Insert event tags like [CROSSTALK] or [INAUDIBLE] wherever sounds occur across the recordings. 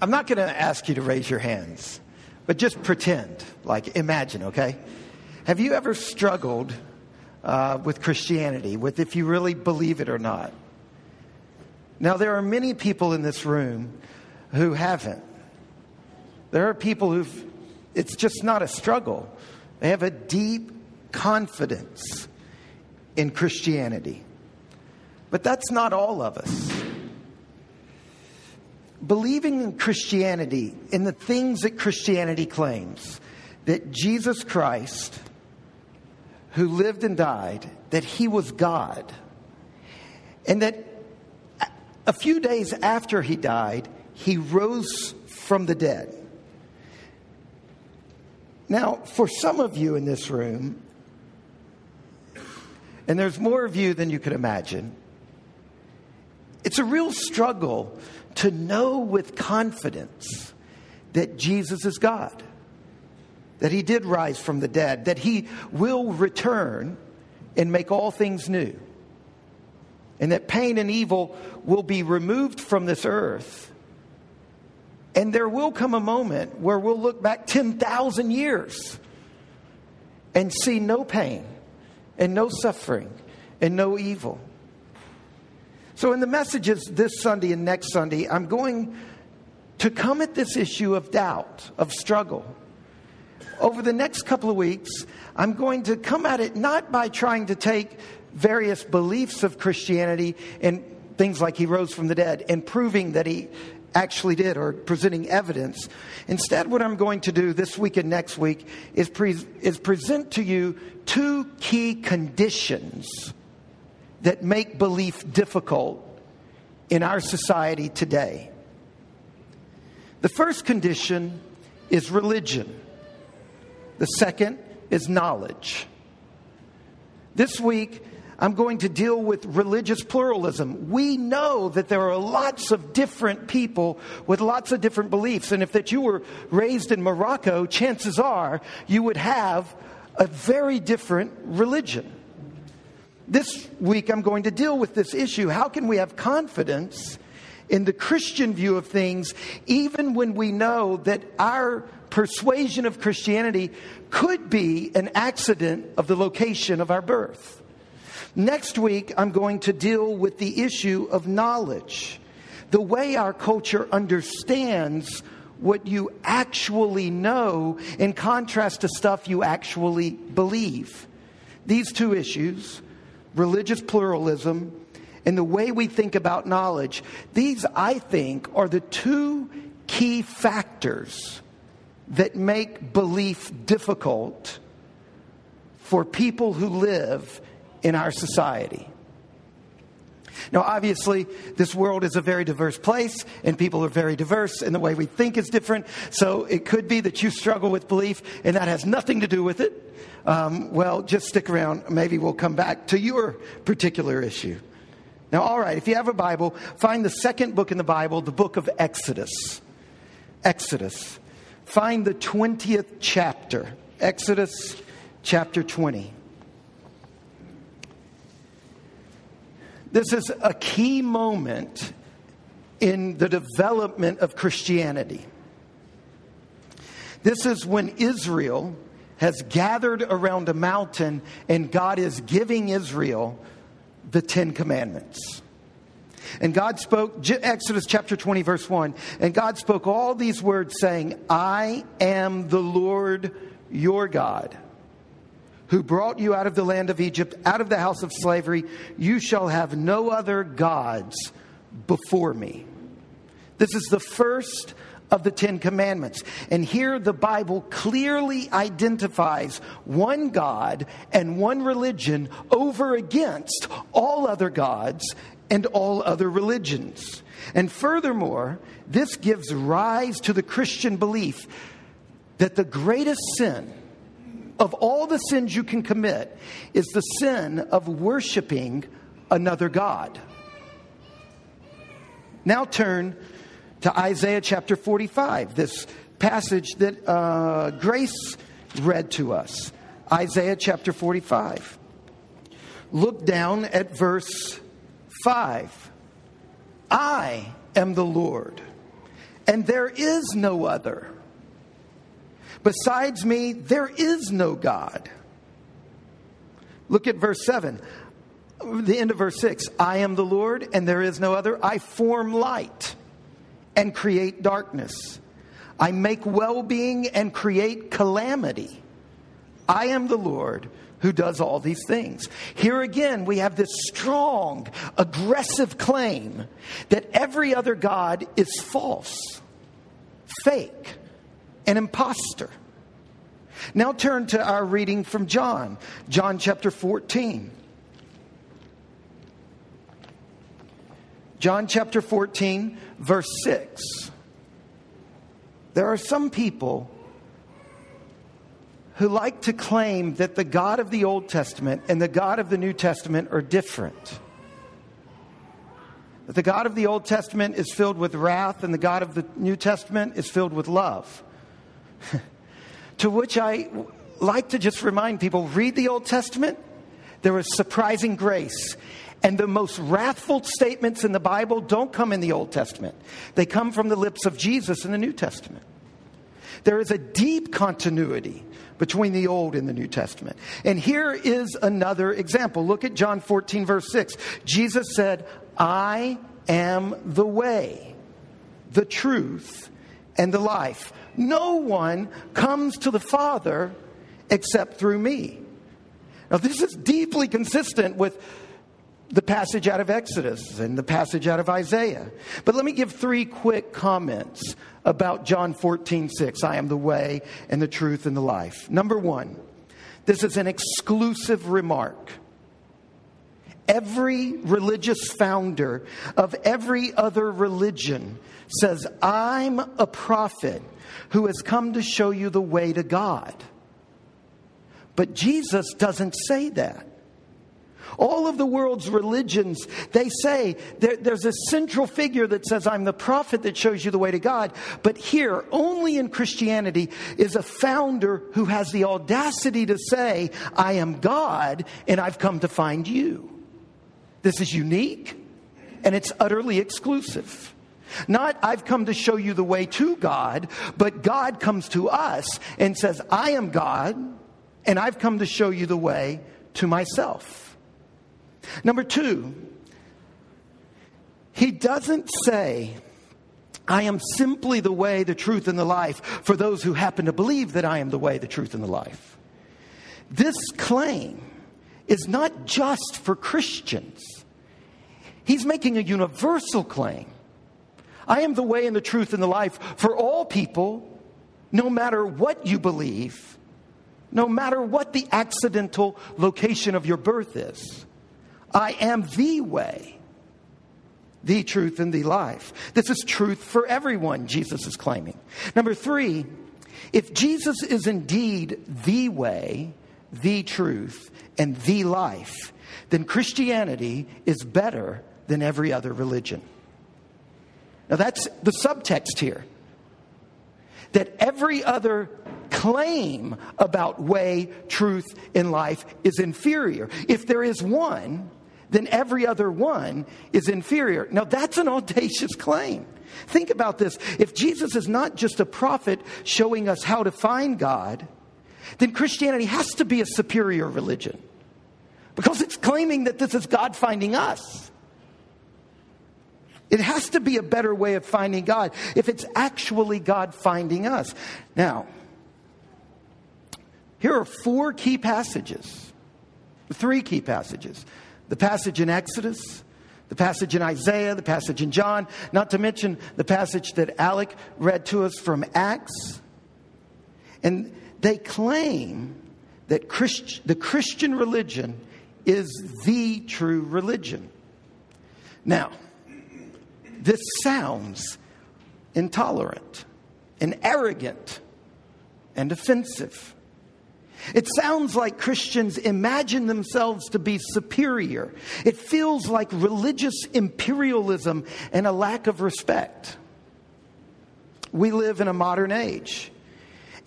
I'm not going to ask you to raise your hands, but just pretend, like imagine, okay? Have you ever struggled uh, with Christianity, with if you really believe it or not? Now, there are many people in this room who haven't. There are people who've, it's just not a struggle. They have a deep confidence in Christianity. But that's not all of us. Believing in Christianity, in the things that Christianity claims, that Jesus Christ, who lived and died, that he was God, and that a few days after he died, he rose from the dead. Now, for some of you in this room, and there's more of you than you could imagine, it's a real struggle to know with confidence that Jesus is God, that He did rise from the dead, that He will return and make all things new, and that pain and evil will be removed from this earth. And there will come a moment where we'll look back 10,000 years and see no pain and no suffering and no evil. So, in the messages this Sunday and next Sunday, I'm going to come at this issue of doubt, of struggle. Over the next couple of weeks, I'm going to come at it not by trying to take various beliefs of Christianity and things like he rose from the dead and proving that he actually did or presenting evidence. Instead, what I'm going to do this week and next week is, pre- is present to you two key conditions that make belief difficult in our society today. The first condition is religion, the second is knowledge. This week, I'm going to deal with religious pluralism. We know that there are lots of different people with lots of different beliefs. And if that you were raised in Morocco, chances are you would have a very different religion. This week, I'm going to deal with this issue. How can we have confidence in the Christian view of things, even when we know that our persuasion of Christianity could be an accident of the location of our birth? Next week, I'm going to deal with the issue of knowledge, the way our culture understands what you actually know in contrast to stuff you actually believe. These two issues religious pluralism, and the way we think about knowledge, these, I think, are the two key factors that make belief difficult for people who live in our society. Now, obviously, this world is a very diverse place, and people are very diverse, and the way we think is different. So it could be that you struggle with belief, and that has nothing to do with it. Um, well, just stick around. Maybe we'll come back to your particular issue. Now, all right, if you have a Bible, find the second book in the Bible, the book of Exodus. Exodus. Find the 20th chapter. Exodus chapter 20. This is a key moment in the development of Christianity. This is when Israel has gathered around a mountain and God is giving Israel the Ten Commandments. And God spoke, Exodus chapter 20, verse 1, and God spoke all these words, saying, I am the Lord your God who brought you out of the land of Egypt, out of the house of slavery. You shall have no other gods before me. This is the first of the Ten Commandments. And here the Bible clearly identifies one God and one religion over against all other gods and all other religions. And furthermore, this gives rise to the Christian belief that the greatest sin of all the sins you can commit is the sin of worshiping another God. Now turn to Isaiah chapter 45, this passage that uh, Grace read to us. Isaiah chapter 45. Look down at verse 5. I am the Lord and there is no other. Besides me, there is no God. Look at verse 7, the end of verse 6. I am the Lord, and there is no other. I form light and create darkness. I make well being and create calamity. I am the Lord who does all these things. Here again, we have this strong, aggressive claim that every other God is false, fake, an impostor. Now turn to our reading from John, John chapter 14. John chapter 14, verse 6. There are some people who like to claim that the God of the Old Testament and the God of the New Testament are different. That the God of the Old Testament is filled with wrath and the God of the New Testament is filled with love. [LAUGHS] to which I like to just remind people read the Old Testament, there was surprising grace. And the most wrathful statements in the Bible don't come in the Old Testament, they come from the lips of Jesus in the New Testament. There is a deep continuity between the Old and the New Testament. And here is another example. Look at John 14, verse 6. Jesus said, I am the way, the truth, and the life. No one comes to the Father except through me. Now, this is deeply consistent with the passage out of Exodus and the passage out of Isaiah. But let me give three quick comments about John 14, 6. I am the way and the truth and the life. Number one, this is an exclusive remark. Every religious founder of every other religion says, I'm a prophet who has come to show you the way to God. But Jesus doesn't say that. All of the world's religions, they say there, there's a central figure that says, I'm the prophet that shows you the way to God. But here, only in Christianity, is a founder who has the audacity to say, I am God and I've come to find you. This is unique and it's utterly exclusive. Not, I've come to show you the way to God, but God comes to us and says, I am God, and I've come to show you the way to myself. Number two, he doesn't say, I am simply the way, the truth, and the life for those who happen to believe that I am the way, the truth, and the life. This claim is not just for Christians, he's making a universal claim. I am the way and the truth and the life for all people, no matter what you believe, no matter what the accidental location of your birth is. I am the way, the truth, and the life. This is truth for everyone, Jesus is claiming. Number three, if Jesus is indeed the way, the truth, and the life, then Christianity is better than every other religion. Now, that's the subtext here. That every other claim about way, truth, and life is inferior. If there is one, then every other one is inferior. Now, that's an [LAUGHS] audacious claim. Think about this. If Jesus is not just a prophet showing us how to find God, then Christianity has to be a superior religion because it's claiming that this is God finding us. It has to be a better way of finding God if it's actually God finding us. Now, here are four key passages, three key passages the passage in Exodus, the passage in Isaiah, the passage in John, not to mention the passage that Alec read to us from Acts. And they claim that Christ, the Christian religion is the true religion. Now, this sounds intolerant and arrogant and offensive. It sounds like Christians imagine themselves to be superior. It feels like religious imperialism and a lack of respect. We live in a modern age.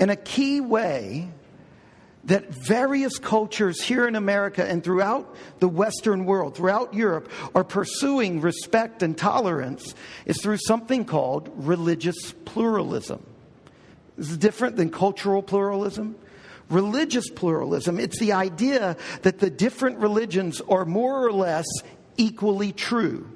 And a key way that various cultures here in America and throughout the Western world, throughout Europe, are pursuing respect and tolerance is through something called religious pluralism. This is different than cultural pluralism. Religious pluralism, it's the idea that the different religions are more or less equally true,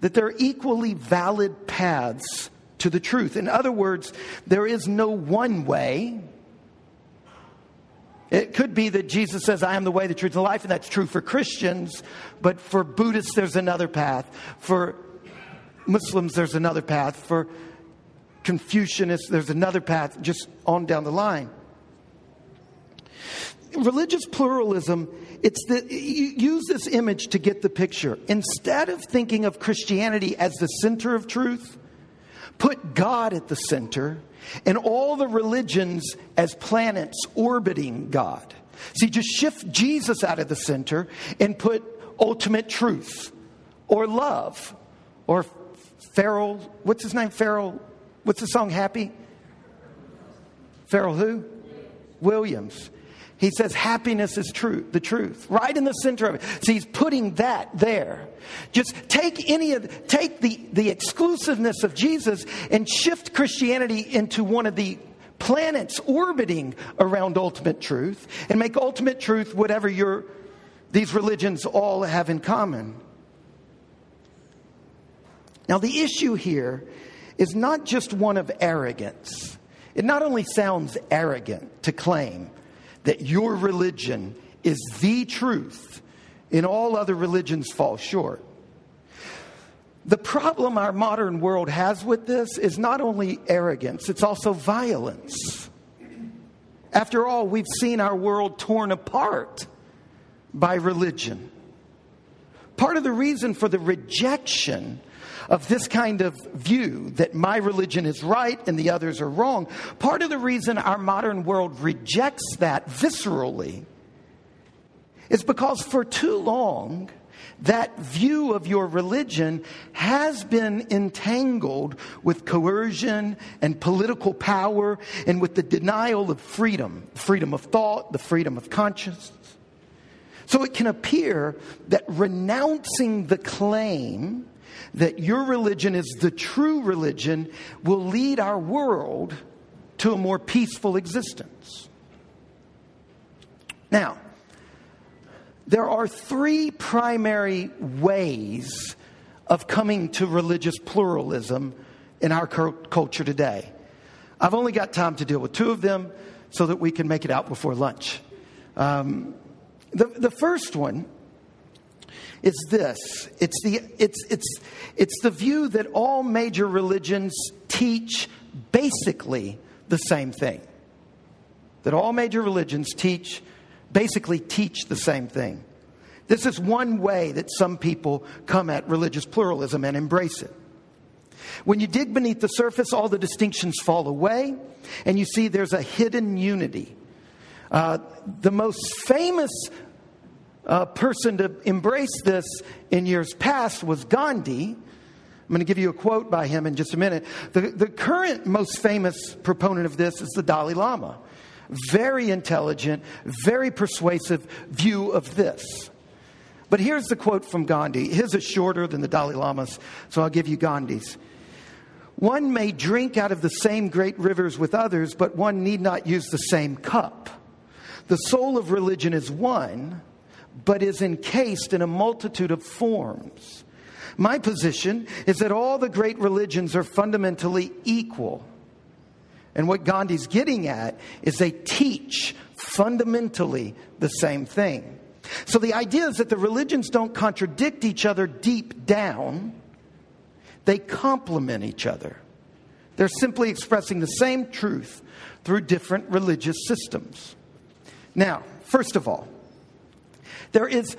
that they're equally valid paths to the truth. In other words, there is no one way, it could be that Jesus says, I am the way, the truth, and the life, and that's true for Christians, but for Buddhists, there's another path. For Muslims, there's another path. For Confucianists, there's another path, just on down the line. Religious pluralism, it's the, use this image to get the picture. Instead of thinking of Christianity as the center of truth, put God at the center and all the religions as planets orbiting God. See, just shift Jesus out of the center and put ultimate truth or love or Pharrell, what's his name? Pharrell, what's the song Happy? Pharrell who? Williams. He says happiness is true, the truth, right in the center of it. So he's putting that there. Just take any of, take the, the exclusiveness of Jesus and shift Christianity into one of the planets orbiting around ultimate truth and make ultimate truth whatever your, these religions all have in common. Now, the issue here is not just one of arrogance. It not only sounds arrogant to claim that your religion is the truth and all other religions fall short. The problem our modern world has with this is not only arrogance, it's also violence. After all, we've seen our world torn apart by religion. Part of the reason for the rejection of this kind of view that my religion is right and the others are wrong, part of the reason our modern world rejects that viscerally is because for too long, that view of your religion has been entangled with coercion and political power and with the denial of freedom freedom of thought, the freedom of conscience. So it can appear that renouncing the claim that your religion is the true religion will lead our world to a more peaceful existence. Now, there are three primary ways of coming to religious pluralism in our culture today. I've only got time to deal with two of them so that we can make it out before lunch. Um, the, the first one is this it's the, it's, it's, it's the view that all major religions teach basically the same thing. That all major religions teach, basically teach the same thing. This is one way that some people come at religious pluralism and embrace it. When you dig beneath the surface, all the distinctions fall away, and you see there's a hidden unity. Uh, the most famous uh, person to embrace this in years past was Gandhi. I'm going to give you a quote by him in just a minute. The, the current most famous proponent of this is the Dalai Lama. Very intelligent, very persuasive view of this. But here's the quote from Gandhi. His is shorter than the Dalai Lama's, so I'll give you Gandhi's. One may drink out of the same great rivers with others, but one need not use the same cup. The soul of religion is one, but is encased in a multitude of forms. My position is that all the great religions are fundamentally equal. And what Gandhi's getting at is they teach fundamentally the same thing. So the idea is that the religions don't contradict each other deep down, they complement each other. They're simply expressing the same truth through different religious systems. Now, first of all, there is,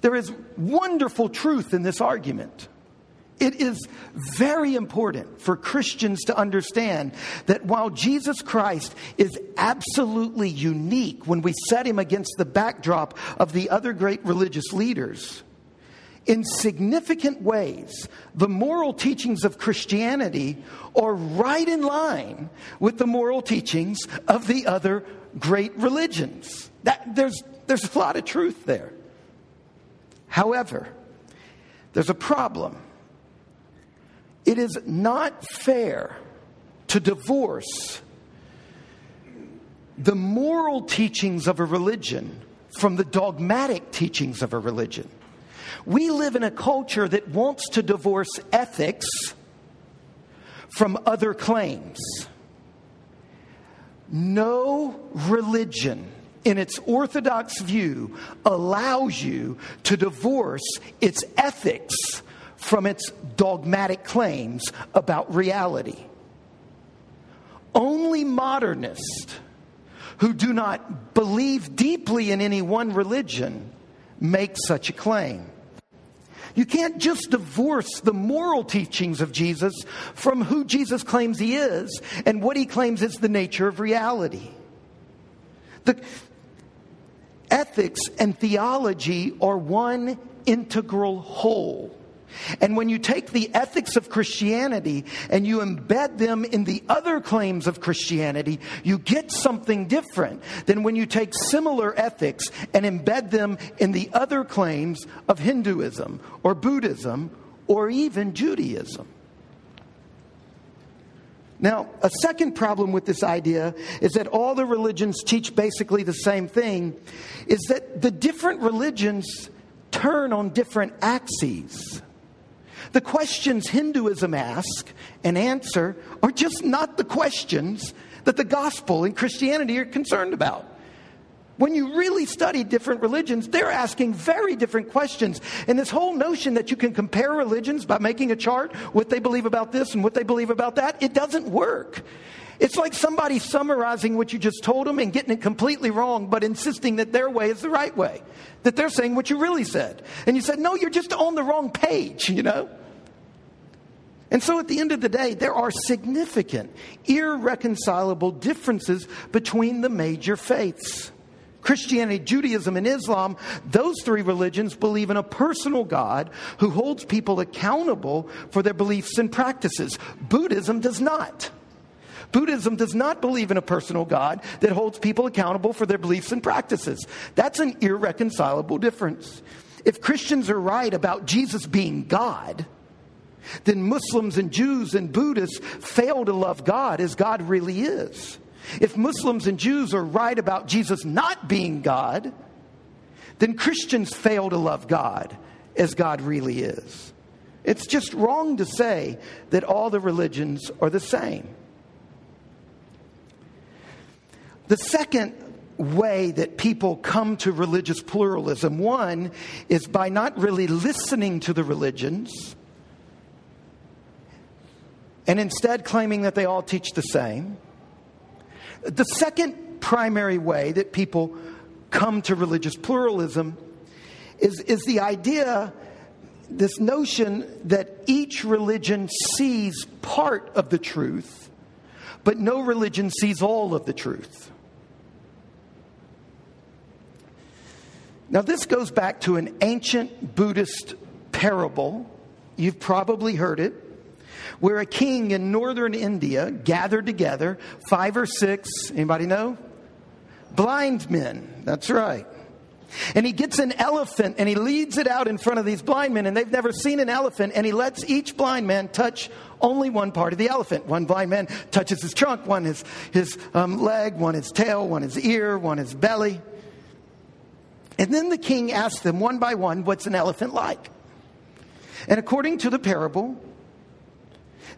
there is wonderful truth in this argument. It is very important for Christians to understand that while Jesus Christ is absolutely unique when we set him against the backdrop of the other great religious leaders, in significant ways, the moral teachings of Christianity are right in line with the moral teachings of the other great religions. That, there's, there's a lot of truth there. However, there's a problem. It is not fair to divorce the moral teachings of a religion from the dogmatic teachings of a religion. We live in a culture that wants to divorce ethics from other claims. No religion, in its orthodox view, allows you to divorce its ethics from its dogmatic claims about reality. Only modernists who do not believe deeply in any one religion make such a claim. You can't just divorce the moral teachings of Jesus from who Jesus claims he is and what he claims is the nature of reality. The ethics and theology are one integral whole. And when you take the ethics of Christianity and you embed them in the other claims of Christianity, you get something different than when you take similar ethics and embed them in the other claims of Hinduism or Buddhism or even Judaism. Now, a second problem with this idea is that all the religions teach basically the same thing, is that the different religions turn on different axes. The questions Hinduism asks and answer are just not the questions that the gospel and Christianity are concerned about. When you really study different religions, they're asking very different questions. And this whole notion that you can compare religions by making a chart, what they believe about this and what they believe about that, it doesn't work. It's like somebody summarizing what you just told them and getting it completely wrong, but insisting that their way is the right way. That they're saying what you really said. And you said, no, you're just on the wrong page, you know? And so at the end of the day, there are significant, irreconcilable differences between the major faiths. Christianity, Judaism, and Islam, those three religions believe in a personal God who holds people accountable for their beliefs and practices. Buddhism does not. Buddhism does not believe in a personal God that holds people accountable for their beliefs and practices. That's an irreconcilable difference. If Christians are right about Jesus being God, then Muslims and Jews and Buddhists fail to love God as God really is. If Muslims and Jews are right about Jesus not being God, then Christians fail to love God as God really is. It's just wrong to say that all the religions are the same. The second way that people come to religious pluralism one is by not really listening to the religions and instead claiming that they all teach the same. The second primary way that people come to religious pluralism is, is the idea, this notion that each religion sees part of the truth, but no religion sees all of the truth. Now, this goes back to an ancient Buddhist parable. You've probably heard it where a king in northern India gathered together five or six, anybody know? Blind men. That's right. And he gets an elephant and he leads it out in front of these blind men, and they've never seen an elephant, and he lets each blind man touch only one part of the elephant. One blind man touches his trunk, one his, his um, leg, one his tail, one his ear, one his belly. And then the king asks them one by one, What's an elephant like? And according to the parable,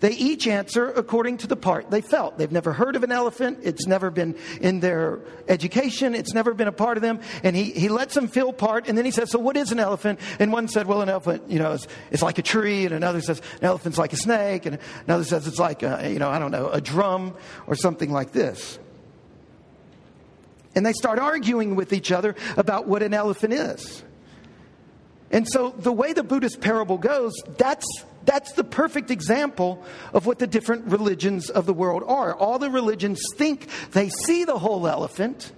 they each answer according to the part they felt. They've never heard of an elephant. It's never been in their education. It's never been a part of them. And he, he lets them feel part. And then he says, So what is an elephant? And one said, Well, an elephant, you know, is, like a tree. And another says, An elephant's like a snake. And another says, It's like, a, you know, I don't know, a drum or something like this. And they start arguing with each other about what an elephant is. And so the way the Buddhist parable goes, that's that's the perfect example of what the different religions of the world are. All the religions think they see the whole elephant,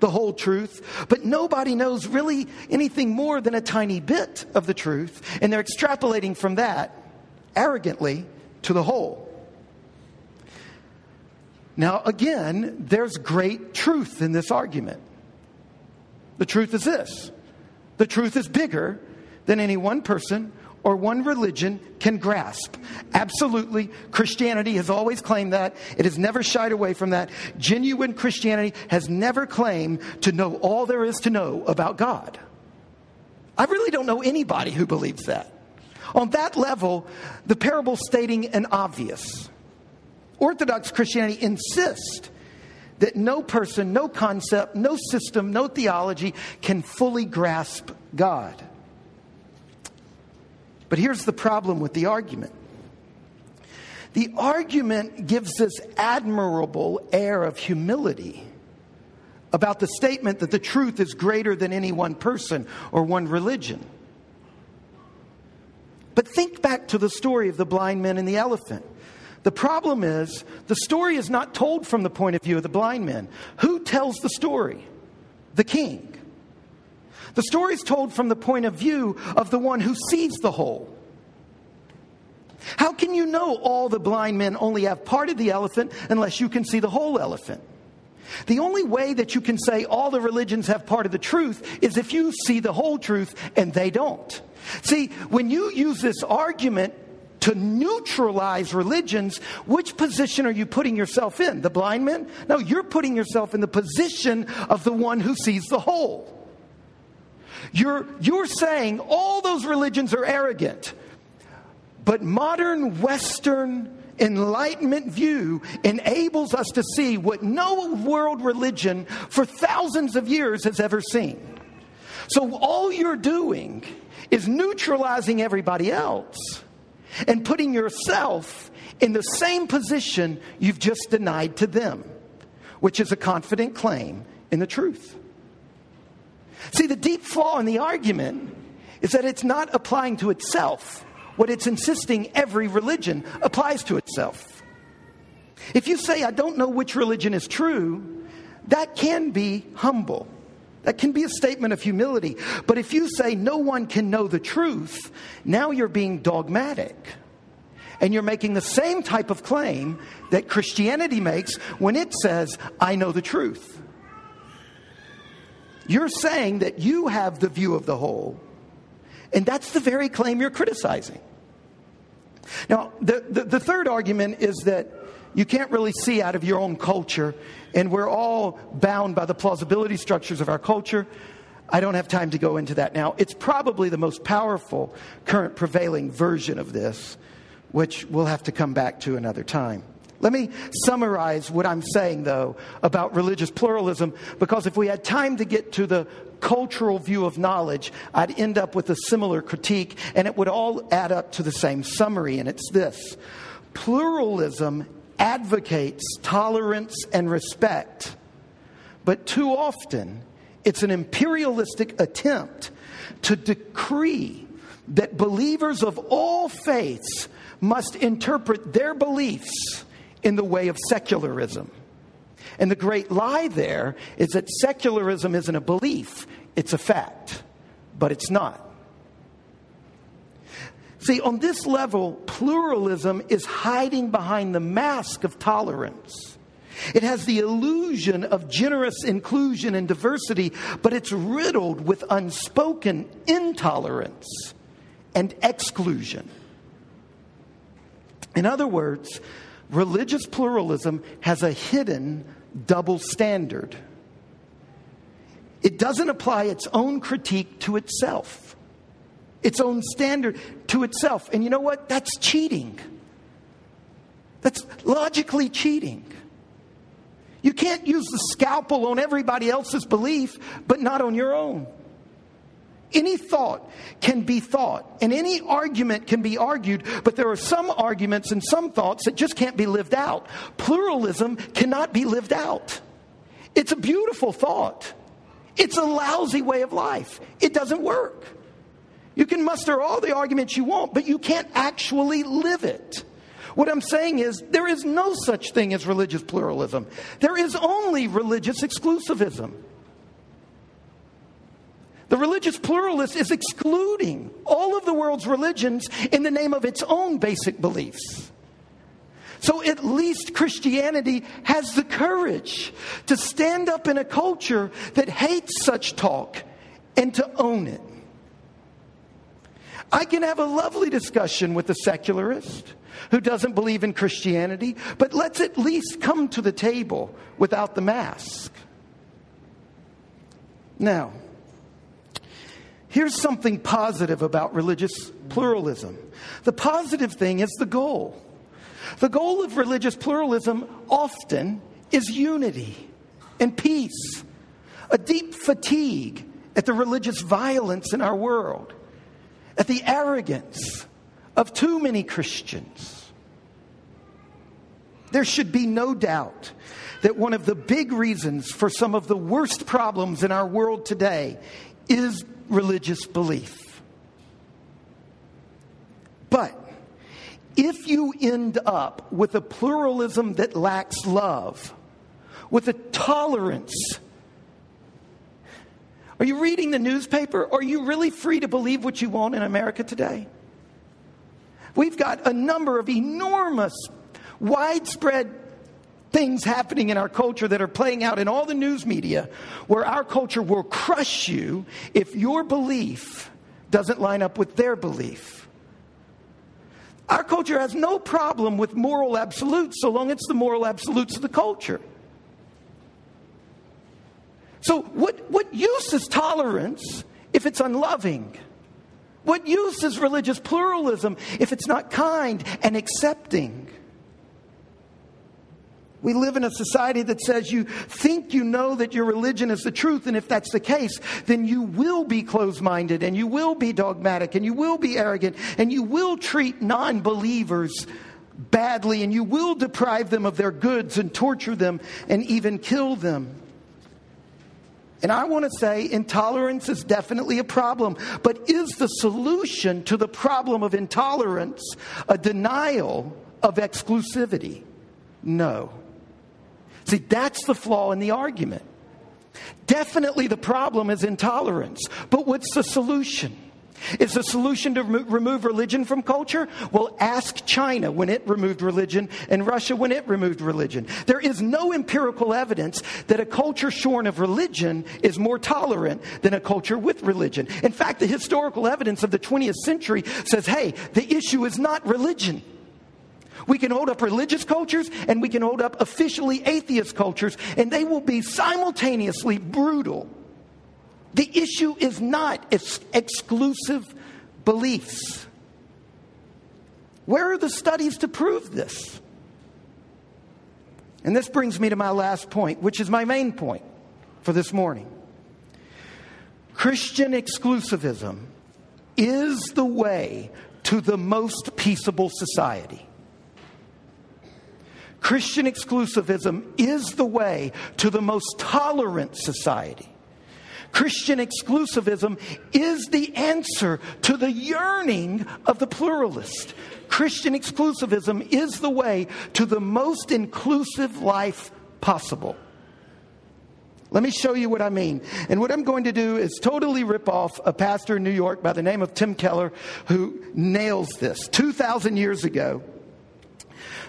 the whole truth, but nobody knows really anything more than a tiny bit of the truth, and they're extrapolating from that arrogantly to the whole. Now, again, there's great truth in this argument. The truth is this the truth is bigger than any one person or one religion can grasp. Absolutely. Christianity has always claimed that. It has never shied away from that. Genuine Christianity has never claimed to know all there is to know about God. I really don't know anybody who believes that. On that level, the parable stating an obvious. Orthodox Christianity insists that no person, no concept, no system, no theology can fully grasp God. But here's the problem with the argument the argument gives this admirable air of humility about the statement that the truth is greater than any one person or one religion. But think back to the story of the blind men and the elephant. The problem is, the story is not told from the point of view of the blind men. Who tells the story? The king. The story is told from the point of view of the one who sees the whole. How can you know all the blind men only have part of the elephant unless you can see the whole elephant? The only way that you can say all the religions have part of the truth is if you see the whole truth and they don't. See, when you use this argument to neutralize religions, which position are you putting yourself in? The blind man? No, you're putting yourself in the position of the one who sees the whole. You're, you're saying all those religions are arrogant. But modern Western Enlightenment view enables us to see what no world religion for thousands of years has ever seen. So all you're doing is neutralizing everybody else and putting yourself in the same position you've just denied to them, which is a confident claim in the truth. See, the deep flaw in the argument is that it's not applying to itself what it's insisting every religion applies to itself. If you say, I don't know which religion is true, that can be humble. That can be a statement of humility. But if you say no one can know the truth, now you're being dogmatic. And you're making the same type of claim that Christianity makes when it says, I know the truth. You're saying that you have the view of the whole, and that's the very claim you're criticizing. Now, the, the, the, third argument is that you can't really see out of your own culture, and we're all bound by the plausibility structures of our culture. I don't have time to go into that now. It's probably the most powerful current prevailing version of this, which we'll have to come back to another time. Let me summarize what I'm saying, though, about religious pluralism, because if we had time to get to the cultural view of knowledge, I'd end up with a similar critique, and it would all add up to the same summary, and it's this. Pluralism advocates tolerance and respect, but too often it's an imperialistic attempt to decree that believers of all faiths must interpret their beliefs in the way of secularism. And the great lie there is that secularism isn't a belief, it's a fact, but it's not. See, on this level, pluralism is hiding behind the mask of tolerance. It has the illusion of generous inclusion and diversity, but it's riddled with unspoken intolerance and exclusion. In other words, religious pluralism has a hidden double standard. It doesn't apply its own critique to itself, its own standard to itself. And you know what? That's cheating. That's logically cheating. You can't use the scalpel on everybody else's belief, but not on your own. Any thought can be thought, and any argument can be argued, but there are some arguments and some thoughts that just can't be lived out. Pluralism cannot be lived out. It's a beautiful thought, it's a lousy way of life. It doesn't work. You can muster all the arguments you want, but you can't actually live it. What I'm saying is, there is no such thing as religious pluralism. There is only religious exclusivism. The religious pluralist is excluding all of the world's religions in the name of its own basic beliefs. So at least Christianity has the courage to stand up in a culture that hates such talk and to own it. I can have a lovely discussion with a secularist who doesn't believe in Christianity, but let's at least come to the table without the mask. Now, here's something positive about religious pluralism the positive thing is the goal. The goal of religious pluralism often is unity and peace, a deep fatigue at the religious violence in our world, at the arrogance of too many Christians. There should be no doubt that one of the big reasons for some of the worst problems in our world today is religious belief. But if you end up with a pluralism that lacks love, with a tolerance, are you reading the newspaper? Are you really free to believe what you want in America today? We've got a number of enormous, widespread things happening in our culture that are playing out in all the news media where our culture will crush you if your belief doesn't line up with their belief. Our culture has no problem with moral absolutes so long as it's the moral absolutes of the culture. So, what, what use is tolerance if it's unloving? What use is religious pluralism if it's not kind and accepting? We live in a society that says you think you know that your religion is the truth, and if that's the case, then you will be closed minded, and you will be dogmatic, and you will be arrogant, and you will treat non believers badly, and you will deprive them of their goods and torture them and even kill them. And I want to say intolerance is definitely a problem. But is the solution to the problem of intolerance a denial of exclusivity? No. See, that's the flaw in the argument. Definitely the problem is intolerance. But what's the solution? Is the solution to remo- remove religion from culture? Well, ask China when it removed religion and Russia when it removed religion. There is no empirical evidence that a culture shorn of religion is more tolerant than a culture with religion. In fact, the historical evidence of the 20th century says, hey, the issue is not religion. We can hold up religious cultures and we can hold up officially atheist cultures, and they will be simultaneously brutal the issue is not ex- exclusive beliefs. Where are the studies to prove this? And this brings me to my last point, which is my main point for this morning. Christian exclusivism is the way to the most peaceable society. Christian exclusivism is the way to the most tolerant society. Christian exclusivism is the answer to the yearning of the pluralist. Christian exclusivism is the way to the most inclusive life possible. Let me show you what I mean. And what I'm going to do is totally rip off a pastor in New York by the name of Tim Keller who nails this. 2,000 years ago,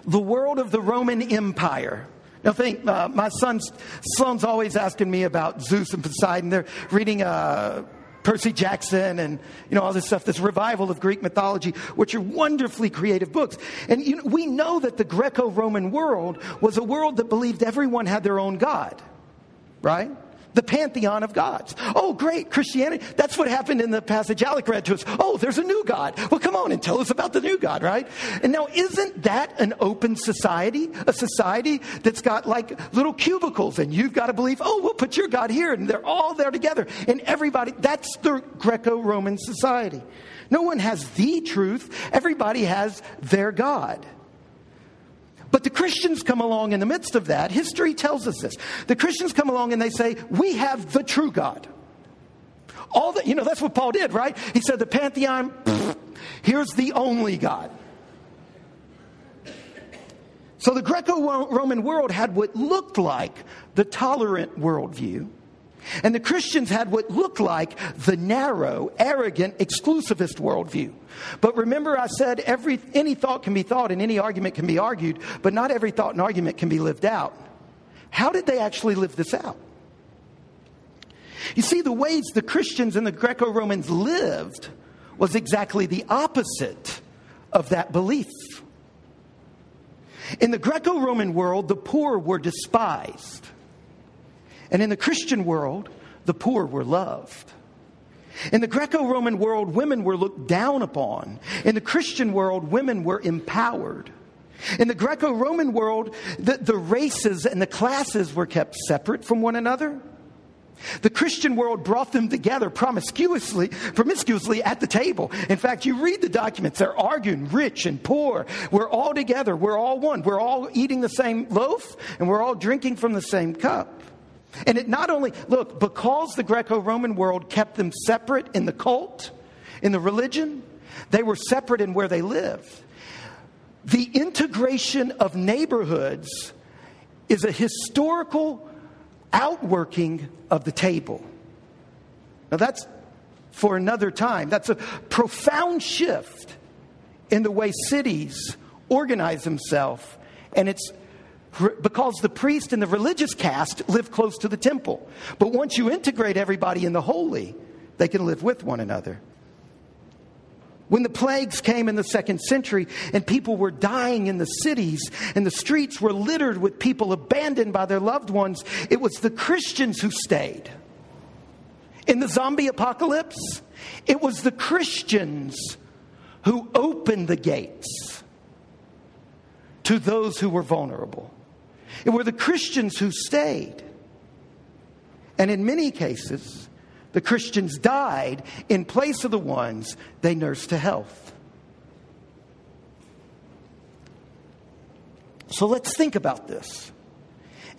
the world of the Roman Empire now, think, uh, my son's, son's always asking me about Zeus and Poseidon. They're reading uh, Percy Jackson and you know all this stuff, this revival of Greek mythology, which are wonderfully creative books. And you know, we know that the Greco-Roman world was a world that believed everyone had their own god, right? The pantheon of gods. Oh, great, Christianity. That's what happened in the passage Alec read to us. Oh, there's a new God. Well, come on and tell us about the new God, right? And now, isn't that an open society? A society that's got like little cubicles, and you've got to believe, oh, we'll put your God here, and they're all there together. And everybody, that's the Greco Roman society. No one has the truth, everybody has their God. But the Christians come along in the midst of that. History tells us this. The Christians come along and they say, We have the true God. All that, you know, that's what Paul did, right? He said, The pantheon, pfft, here's the only God. So the Greco Roman world had what looked like the tolerant worldview. And the Christians had what looked like the narrow, arrogant, exclusivist worldview. But remember, I said every, any thought can be thought and any argument can be argued, but not every thought and argument can be lived out. How did they actually live this out? You see, the ways the Christians and the Greco Romans lived was exactly the opposite of that belief. In the Greco Roman world, the poor were despised. And in the Christian world, the poor were loved. In the Greco Roman world, women were looked down upon. In the Christian world, women were empowered. In the Greco Roman world, the, the races and the classes were kept separate from one another. The Christian world brought them together promiscuously, promiscuously at the table. In fact, you read the documents, they're arguing, rich and poor. We're all together. We're all one. We're all eating the same loaf and we're all drinking from the same cup. And it not only, look, because the Greco Roman world kept them separate in the cult, in the religion, they were separate in where they lived. The integration of neighborhoods is a historical outworking of the table. Now, that's for another time. That's a profound shift in the way cities organize themselves. And it's because the priest and the religious caste live close to the temple. But once you integrate everybody in the holy, they can live with one another. When the plagues came in the second century and people were dying in the cities and the streets were littered with people abandoned by their loved ones, it was the Christians who stayed. In the zombie apocalypse, it was the Christians who opened the gates to those who were vulnerable. It were the Christians who stayed. And in many cases, the Christians died in place of the ones they nursed to health. So let's think about this.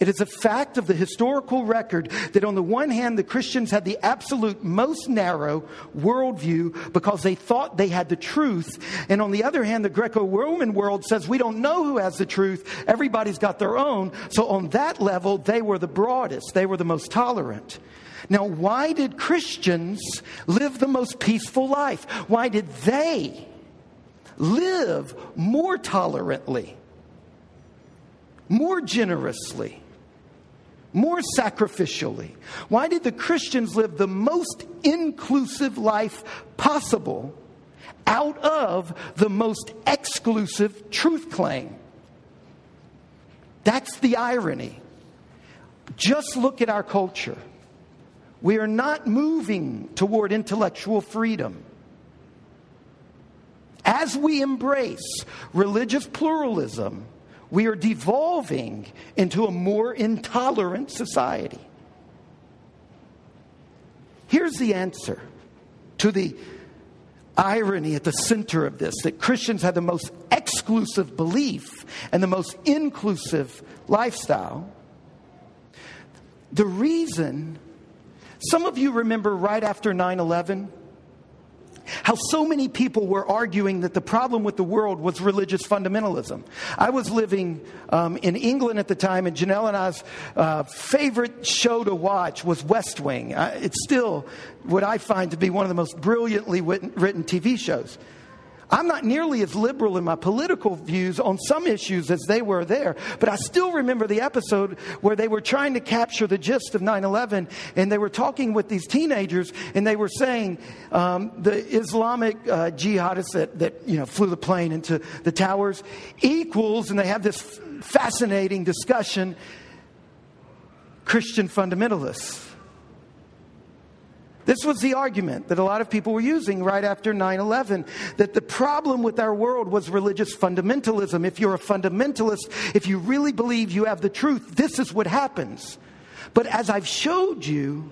It is a fact of the historical record that, on the one hand, the Christians had the absolute most narrow worldview because they thought they had the truth. And on the other hand, the Greco Roman world says we don't know who has the truth. Everybody's got their own. So, on that level, they were the broadest, they were the most tolerant. Now, why did Christians live the most peaceful life? Why did they live more tolerantly, more generously? More sacrificially? Why did the Christians live the most inclusive life possible out of the most exclusive truth claim? That's the irony. Just look at our culture. We are not moving toward intellectual freedom. As we embrace religious pluralism, we are devolving into a more intolerant society. Here's the answer to the irony at the center of this that Christians have the most exclusive belief and the most inclusive lifestyle. The reason, some of you remember right after 9 11 how so many people were arguing that the problem with the world was religious fundamentalism. I was living um, in England at the time, and Janelle and I's uh, favorite show to watch was West Wing. It's still what I find to be one of the most brilliantly written TV shows. I'm not nearly as liberal in my political views on some issues as they were there, but I still remember the episode where they were trying to capture the gist of 9 11 and they were talking with these teenagers and they were saying um, the Islamic uh, jihadists that, that you know, flew the plane into the towers equals, and they have this fascinating discussion, Christian fundamentalists. This was the argument that a lot of people were using right after 9 11 that the problem with our world was religious fundamentalism. If you're a fundamentalist, if you really believe you have the truth, this is what happens. But as I've showed you,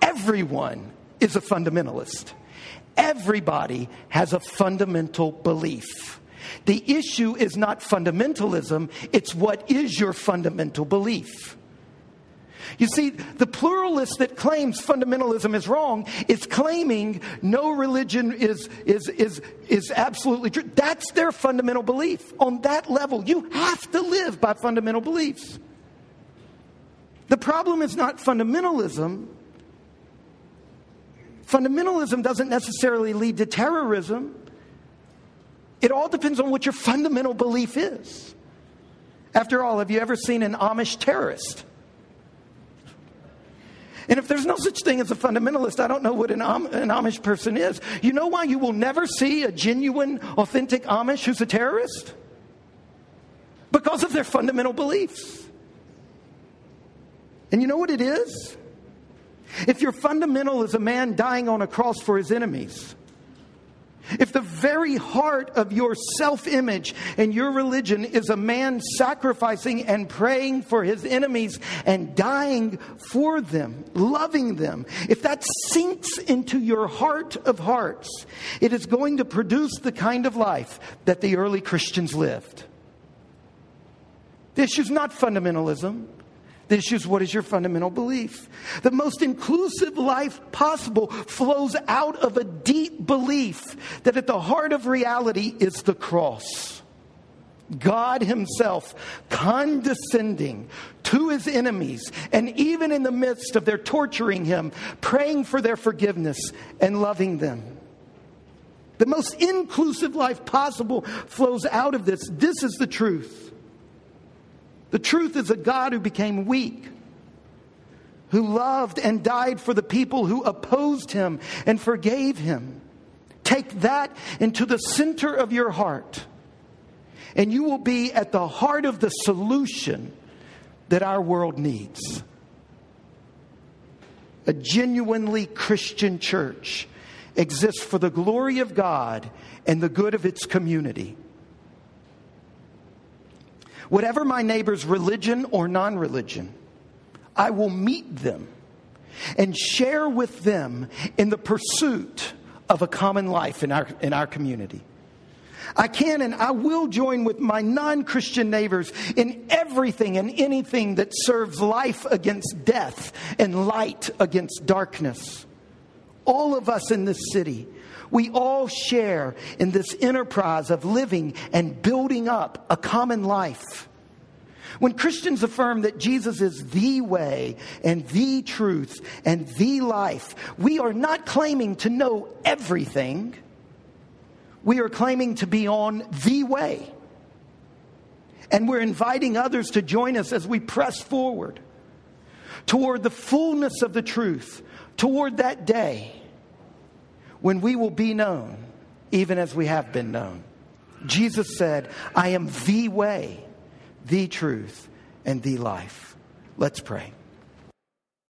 everyone is a fundamentalist. Everybody has a fundamental belief. The issue is not fundamentalism, it's what is your fundamental belief. You see, the pluralist that claims fundamentalism is wrong is claiming no religion is, is, is, is absolutely true. That's their fundamental belief. On that level, you have to live by fundamental beliefs. The problem is not fundamentalism. Fundamentalism doesn't necessarily lead to terrorism. It all depends on what your fundamental belief is. After all, have you ever seen an Amish terrorist? And if there's no such thing as a fundamentalist, I don't know what an, Am- an, Amish person is. You know why you will never see a genuine, authentic Amish who's a terrorist? Because of their fundamental beliefs. And you know what it is? If your fundamental is a man dying on a cross for his enemies, if the very heart of your self image and your religion is a man sacrificing and praying for his enemies and dying for them, loving them, if that sinks into your heart of hearts, it is going to produce the kind of life that the early Christians lived. The issue is not fundamentalism. The issue is what is your fundamental belief? The most inclusive life possible flows out of a deep belief that at the heart of reality is the cross. God Himself condescending to His enemies, and even in the midst of their torturing Him, praying for their forgiveness and loving them. The most inclusive life possible flows out of this. This is the truth. The truth is a God who became weak, who loved and died for the people who opposed him and forgave him. Take that into the center of your heart, and you will be at the heart of the solution that our world needs. A genuinely Christian church exists for the glory of God and the good of its community. Whatever my neighbor's religion or non religion, I will meet them and share with them in the pursuit of a common life in our, in our community. I can and I will join with my non Christian neighbors in everything and anything that serves life against death and light against darkness. All of us in this city we all share in this enterprise of living and building up a common life. When Christians affirm that Jesus is the way and the truth and the life, we are not claiming to know everything. We are claiming to be on the way. And we're inviting others to join us as we press forward toward the fullness of the truth, toward that day when we will be known, even as we have been known. Jesus said, I am the way, the truth, and the life. Let's pray.